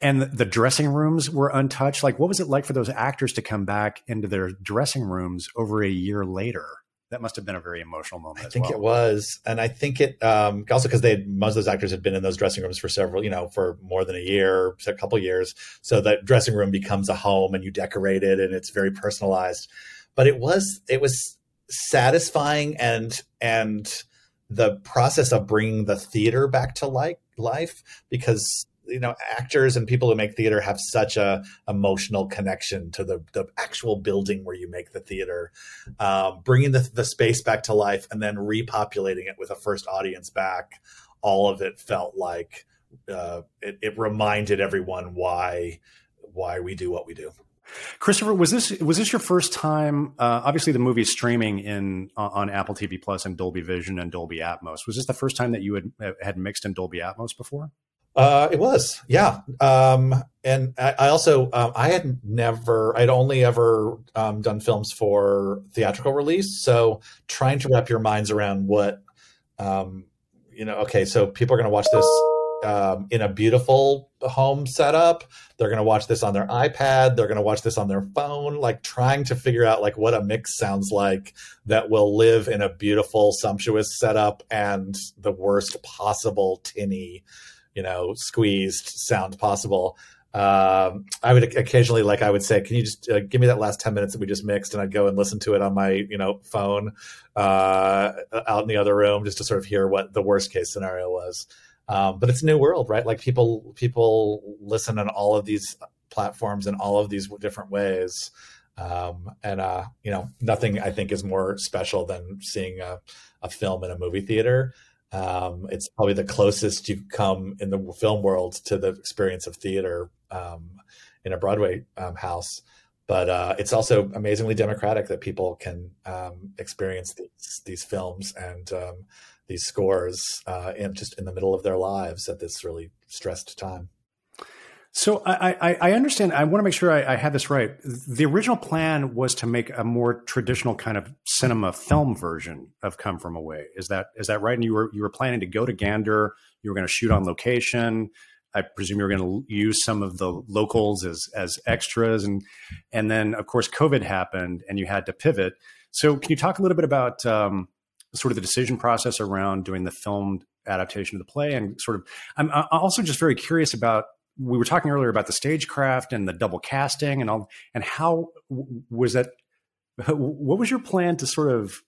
and the dressing rooms were untouched. Like, what was it like for those actors to come back into their dressing rooms over a year later? That must have been a very emotional moment. I think well. it was, and I think it um, also because they most of those actors had been in those dressing rooms for several, you know, for more than a year, a couple years. So that dressing room becomes a home, and you decorate it, and it's very personalized. But it was it was satisfying, and and the process of bringing the theater back to like life because you know actors and people who make theater have such a emotional connection to the, the actual building where you make the theater um, bringing the, the space back to life and then repopulating it with a first audience back all of it felt like uh, it, it reminded everyone why why we do what we do Christopher, was this was this your first time? Uh, obviously, the movie streaming in on Apple TV Plus and Dolby Vision and Dolby Atmos. Was this the first time that you had had mixed in Dolby Atmos before? Uh, it was, yeah. Um, and I, I also um, I had never, I'd only ever um, done films for theatrical release. So trying to wrap your minds around what, um, you know, okay, so people are going to watch this um, in a beautiful home setup. They're going to watch this on their iPad. They're going to watch this on their phone. Like trying to figure out like what a mix sounds like that will live in a beautiful, sumptuous setup and the worst possible tinny you know squeezed sound possible um, I would occasionally, like I would say, can you just uh, give me that last 10 minutes that we just mixed? And I'd go and listen to it on my, you know, phone uh, out in the other room just to sort of hear what the worst case scenario was. Um, but it's a new world, right? Like people, people listen on all of these platforms in all of these different ways. Um, and, uh, you know, nothing I think is more special than seeing a, a film in a movie theater. Um, it's probably the closest you've come in the film world to the experience of theater um, in a Broadway um, house. But uh, it's also amazingly democratic that people can um, experience these, these films and um, these scores uh, in just in the middle of their lives at this really stressed time. So I, I, I, understand. I want to make sure I, I had this right. The original plan was to make a more traditional kind of cinema film version of Come From Away. Is that is that right? And you were you were planning to go to Gander. You were going to shoot on location. I presume you were going to use some of the locals as as extras, and and then of course COVID happened, and you had to pivot. So can you talk a little bit about um, sort of the decision process around doing the filmed adaptation of the play, and sort of I'm also just very curious about we were talking earlier about the stagecraft and the double casting and all, and how was that? What was your plan to sort of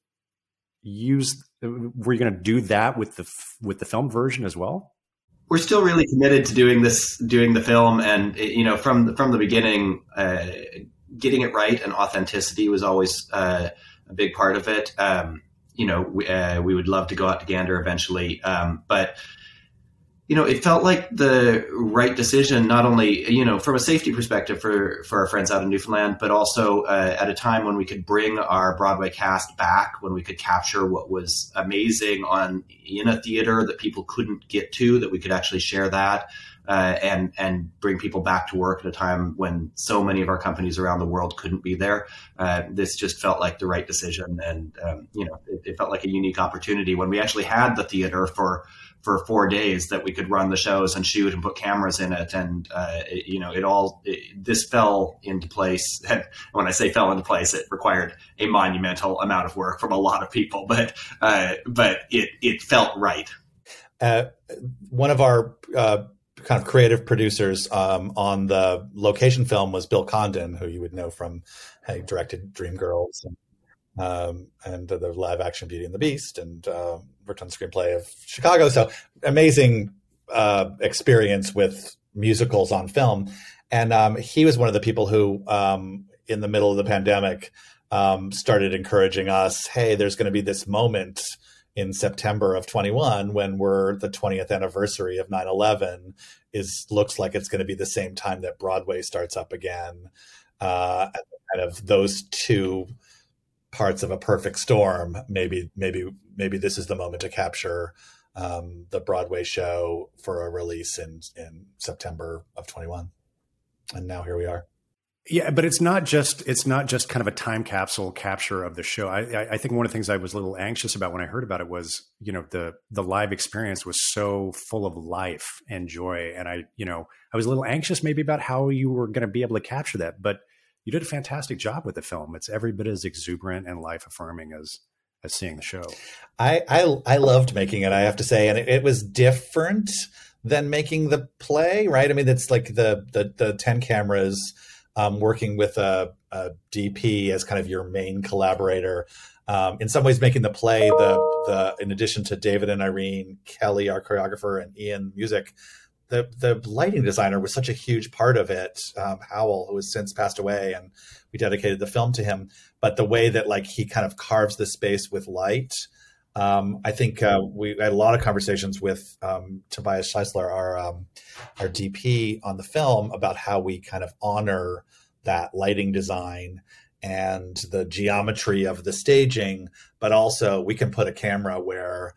use? Were you going to do that with the with the film version as well? We're still really committed to doing this, doing the film, and you know, from from the beginning, uh, getting it right and authenticity was always uh, a big part of it. Um, you know, we, uh, we would love to go out to Gander eventually, um, but you know, it felt like the right decision, not only, you know, from a safety perspective for, for our friends out in Newfoundland, but also uh, at a time when we could bring our Broadway cast back, when we could capture what was amazing on in a theater that people couldn't get to, that we could actually share that. Uh, and and bring people back to work at a time when so many of our companies around the world couldn't be there. Uh, this just felt like the right decision, and um, you know, it, it, felt like a unique opportunity when we actually had the theater for for four days that we could run the shows and shoot and put cameras in it. And, uh, it, you know, it all, it, this fell into place. And when I say fell into place, it required a monumental amount of work from a lot of people, but, uh, but it, it felt right. Uh, one of our, uh, kind of creative producers um, on the location film was Bill Condon, who you would know from he directed Dreamgirls and um, and the live action Beauty and the Beast, and uh, worked on the screenplay of Chicago. So amazing uh, experience with musicals on film. And um, he was one of the people who, um, in the middle of the pandemic, um, started encouraging us. Hey, there's going to be this moment in September of 21 when we're the 20th anniversary of 9/11 is looks like it's going to be the same time that Broadway starts up again. Uh, kind of those two parts of a perfect storm, maybe maybe maybe this is the moment to capture um, the Broadway show for a release in in September of 21. And now here we are. Yeah, but it's not just it's not just kind of a time capsule capture of the show. I, I think one of the things I was a little anxious about when I heard about it was, you know, the the live experience was so full of life and joy, and I, you know, I was a little anxious maybe about how you were going to be able to capture that. But you did a fantastic job with the film. It's every bit as exuberant and life affirming as as seeing the show. I, I I loved making it. I have to say, and it, it was different than making the play. Right? I mean, it's like the the the ten cameras um, working with a, a, DP as kind of your main collaborator. Um, in some ways, making the play the the in addition to David and Irene Kelly, our choreographer, and Ian music the the lighting designer was such a huge part of it. Um, Howell, who has since passed away, and we dedicated the film to him. But the way that like he kind of carves the space with light, um, I think uh, we had a lot of conversations with um, Tobias Schliessler, our um, our DP on the film, about how we kind of honor that lighting design and the geometry of the staging, but also we can put a camera where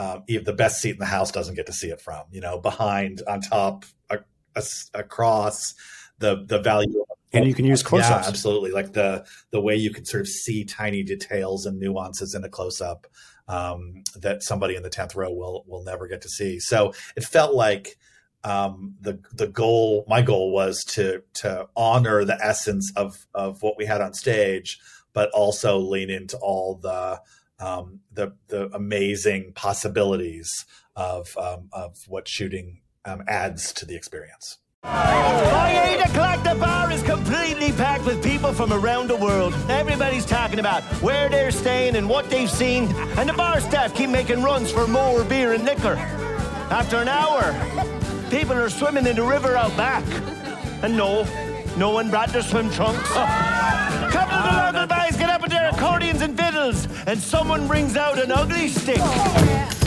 um, the best seat in the house doesn't get to see it from. You know, behind, on top, a, a, across the the value. And you can use close-ups. Yeah, absolutely. Like the the way you can sort of see tiny details and nuances in a close up um, that somebody in the tenth row will will never get to see. So it felt like um, the the goal. My goal was to to honor the essence of of what we had on stage, but also lean into all the um, the the amazing possibilities of um, of what shooting um, adds to the experience. By 8 o'clock, the bar is completely packed with people from around the world. Everybody's talking about where they're staying and what they've seen, and the bar staff keep making runs for more beer and liquor. After an hour, people are swimming in the river out back. And no, no one brought their swim trunks. Couple of the local guys get up their accordions and fiddles, and someone brings out an ugly stick. Oh, jollies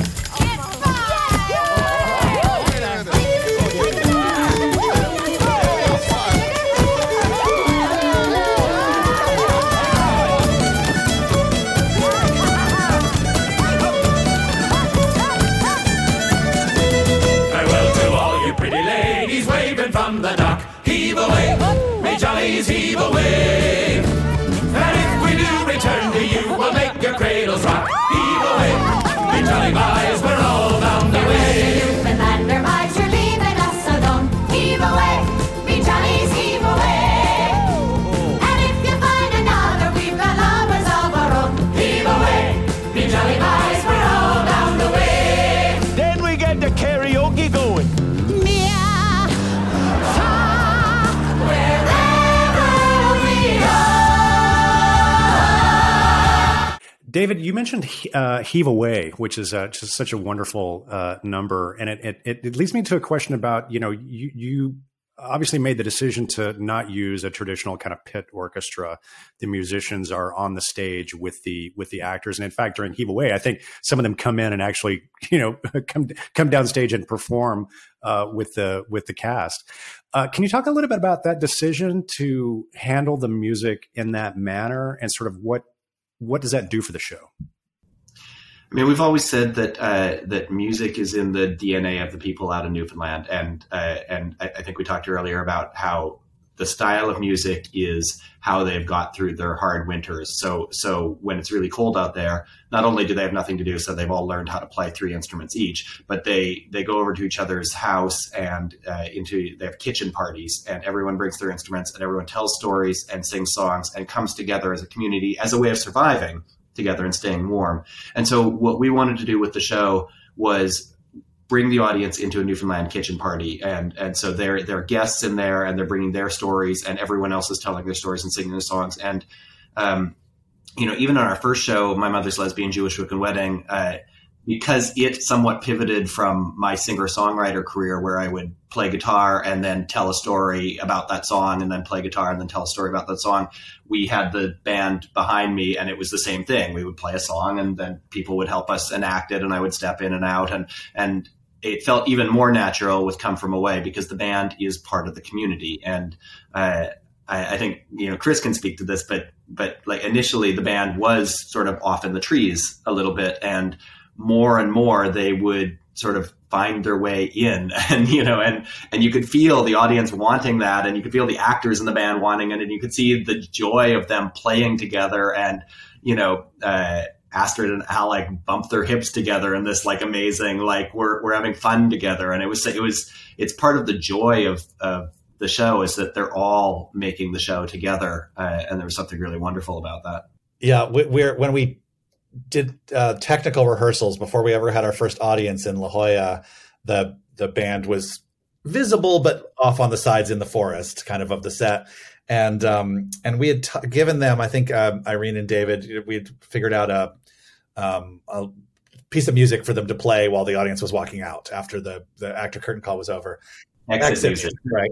David, you mentioned uh, "Heave Away," which is uh, just such a wonderful uh, number, and it, it, it leads me to a question about you know you you obviously made the decision to not use a traditional kind of pit orchestra. The musicians are on the stage with the with the actors, and in fact, during Heave Away, I think some of them come in and actually you know come come down stage and perform uh, with the with the cast. Uh, can you talk a little bit about that decision to handle the music in that manner, and sort of what what does that do for the show? I mean, we've always said that uh, that music is in the DNA of the people out in Newfoundland, and uh, and I, I, think we talked earlier about how the style of music is how they've got through their hard winters. So so when it's really cold out there, not only do they have nothing to do, so they've all learned how to play three instruments each, but they they go over to each other's house and uh, into they have kitchen parties, and everyone brings their instruments, and everyone tells stories and sings songs and comes together as a community as a way of surviving together and staying warm. And so what we wanted to do with the show was bring the audience into a Newfoundland kitchen party, and and so they're they're guests in there, and they're bringing their stories, and everyone else is telling their stories and singing their songs, and um, you know, even on our first show, my mother's lesbian Jewish Wiccan wedding. Uh, because it somewhat pivoted from my singer songwriter career where I would play guitar and then tell a story about that song and then play guitar and then tell a story about that song. We had the band behind me and it was the same thing. We would play a song and then people would help us enact it and I would step in and out and, and it felt even more natural with Come From Away because the band is part of the community. And, uh, I, I think, you know, Chris can speak to this, but, but like initially the band was sort of off in the trees a little bit and, more and more they would sort of find their way in. And you know and and you could feel the audience wanting that and you could feel the actors in the band wanting it and you could see the joy of them playing together and you know uh, Astrid and Alec bump their hips together in this like amazing like we're we're having fun together. And it was it was it's part of the joy of of the show is that they're all making the show together uh, and there was something really wonderful about that. Yeah we're when we did uh, technical rehearsals before we ever had our first audience in La Jolla. The the band was visible, but off on the sides in the forest, kind of of the set. And um, and we had t- given them, I think um, Irene and David, we had figured out a, um, a piece of music for them to play while the audience was walking out after the the actor curtain call was over. Exit, exit right?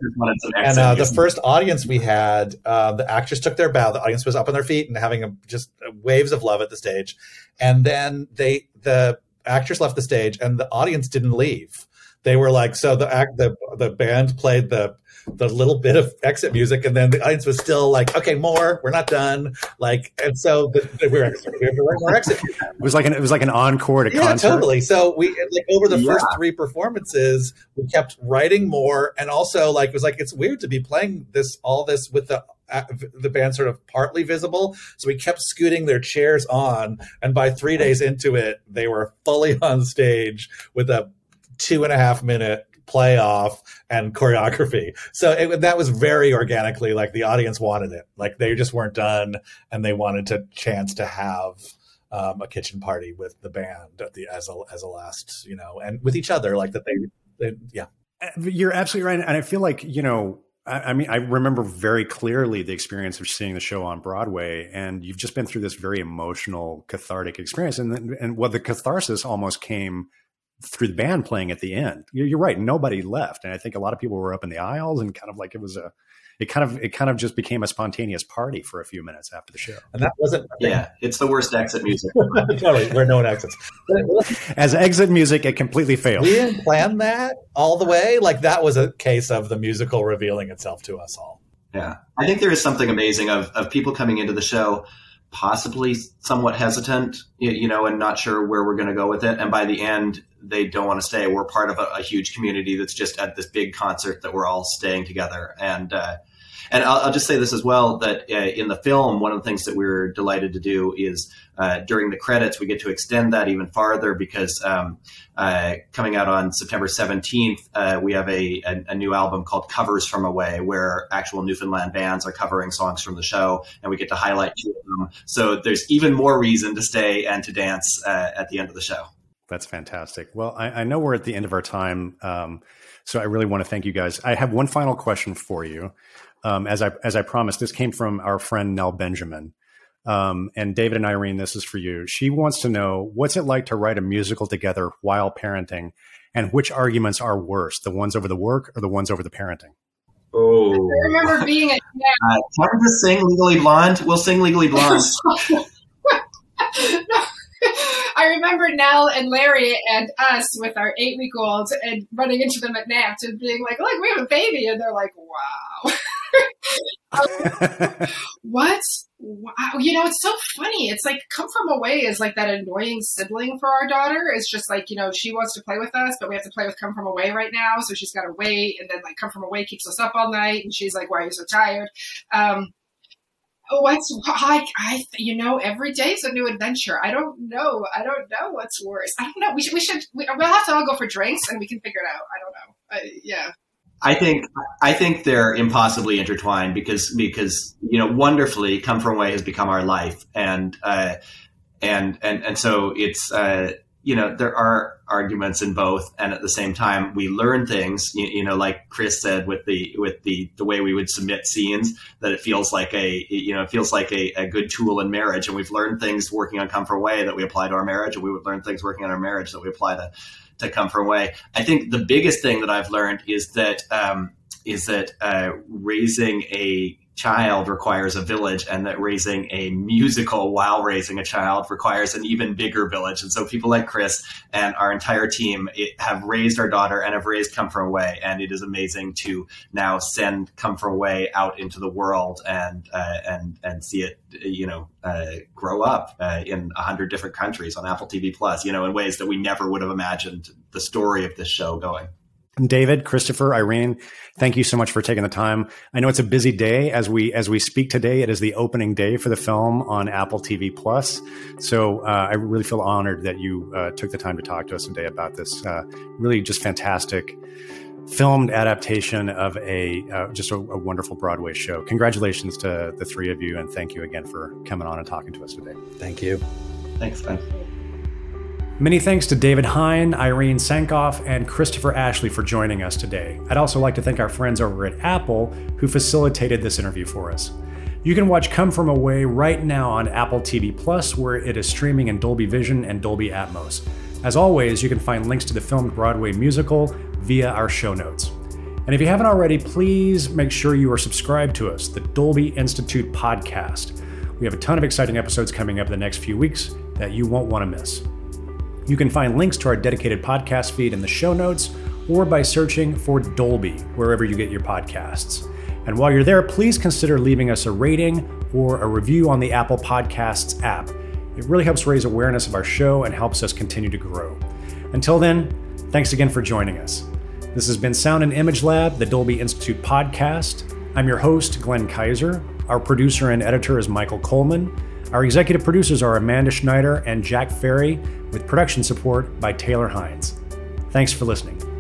And uh, the first audience we had, uh, the actors took their bow. The audience was up on their feet and having a, just waves of love at the stage. And then they, the actors left the stage, and the audience didn't leave. They were like, so the act, the the band played the the little bit of exit music, and then the audience was still like, "Okay, more. We're not done." Like, and so the, the, we, were, we have to write more exit. Music. It was like an it was like an encore to yeah, concert. totally. So we like over the yeah. first three performances, we kept writing more, and also like it was like it's weird to be playing this all this with the uh, the band sort of partly visible. So we kept scooting their chairs on, and by three days into it, they were fully on stage with a two and a half minute playoff and choreography. So it, that was very organically like the audience wanted it. Like they just weren't done and they wanted to chance to have um, a kitchen party with the band at the as a as a last, you know, and with each other like that they, they yeah. Uh, you're absolutely right and I feel like, you know, I, mean, I remember very clearly the experience of seeing the show on Broadway, and you've just been through this very emotional, cathartic experience, and and what well, the catharsis almost came through the band playing at the end. You're, right. Nobody left. And I think a lot of people were up in the aisles and kind of like it was a, it kind of, it kind of just became a spontaneous party for a few minutes after the show. And that wasn't, yeah, it's the worst exit music. totally. We're known exits. As exit music, it completely failed. We didn't plan that all the way. Like that was a case of the musical revealing itself to us all. Yeah. I think there is something amazing of, of people coming into the show possibly somewhat hesitant, you know, and not sure where we're going to go with it. And by the end, they don't want to stay. We're part of a, a, huge community that's just at this big concert that we're all staying together. And uh, and I'll, I'll, just say this as well that uh, in the film, one of the things that we are delighted to do is uh, during the credits, we get to extend that even farther because um, uh, coming out on September 17th, uh, we have a, a, a, new album called Covers from Away, where actual Newfoundland bands are covering songs from the show, and we get to highlight two of them. So there's even more reason to stay and to dance uh, at the end of the show. That's fantastic. Well, I, I know we're at the end of our time. Um, so I really want to thank you guys. I have one final question for you. Um, as I as I promised, this came from our friend Nell Benjamin, Um, and David and Irene, this is for you. She wants to know what's it like to write a musical together while parenting, and which arguments are worse, the ones over the work or the ones over the parenting? Oh, I remember being at uh, time to sing Legally Blonde. We'll sing Legally Blonde. I remember Nell and Larry and us with our eight week olds and running into them at naps and being like, look, we have a baby. And they're like, wow. what? Wow. You know, it's so funny. It's like come from away is like that annoying sibling for our daughter. It's just like, you know, she wants to play with us, but we have to play with come from away right now. So she's got to wait. And then like come from away keeps us up all night. And she's like, why are you so tired? Um, what's I, I you know every day is a new adventure. I don't know. I don't know what's worse. I don't know. We should we should we, will have to all go for drinks and we can figure it out. I don't know. Yeah. I think I think they're impossibly intertwined because because you know wonderfully come from away has become our life. And uh, and and and so it's uh, you know there are arguments in both and at the same time we learn things. You, you, know like chris said with the with the the way we would submit scenes that it feels like a you know it feels like a, a good tool in marriage. And we've learned things working on come from away that we apply to our marriage and we would learn things working on our marriage that we apply to to come from away. I think the biggest thing that i've learned is that um, is that uh, raising a child requires a village and that raising a musical while raising a child requires an even bigger village. And so people like chris and our entire team have raised our daughter and have raised come from away. And it is amazing to now send come from away out into the world and uh, and and see it you know uh, grow up uh, in a hundred different countries on apple tv plus you know in ways that we never would have imagined the story of this show going David, Christopher, Irene, thank you so much for taking the time. I know it's a busy day as we as we speak today. It is the opening day for the film on Apple TV Plus, so uh, I really feel honored that you uh, took the time to talk to us today about this uh, really just fantastic filmed adaptation of a uh, just a, a, wonderful Broadway show. Congratulations to the three of you, and thank you again for coming on and talking to us today. Thank you. Thanks, Ben. Many thanks to David Hein, Irene Sankoff, and Christopher Ashley for joining us today. I'd also like to thank our friends over at Apple who facilitated this interview for us. You can watch Come From Away right now on Apple TV Plus, where it is streaming in Dolby Vision and Dolby Atmos. As always, you can find links to the filmed Broadway musical via our show notes. And if you haven't already, please make sure you are subscribed to us, the Dolby Institute podcast. We have a ton of exciting episodes coming up in the next few weeks that you won't want to miss. You can find links to our dedicated podcast feed in the show notes or by searching for Dolby wherever you get your podcasts. And while you're there, please consider leaving us a rating or a review on the Apple Podcasts app. It really helps raise awareness of our show and helps us continue to grow. Until then, thanks again for joining us. This has been Sound and Image Lab, the Dolby Institute podcast. I'm your host, Glenn Kiser. Our producer and editor is Michael Coleman. Our executive producers are Amanda Schneider and Jack Ferry, with production support by Taylor Hines. Thanks for listening.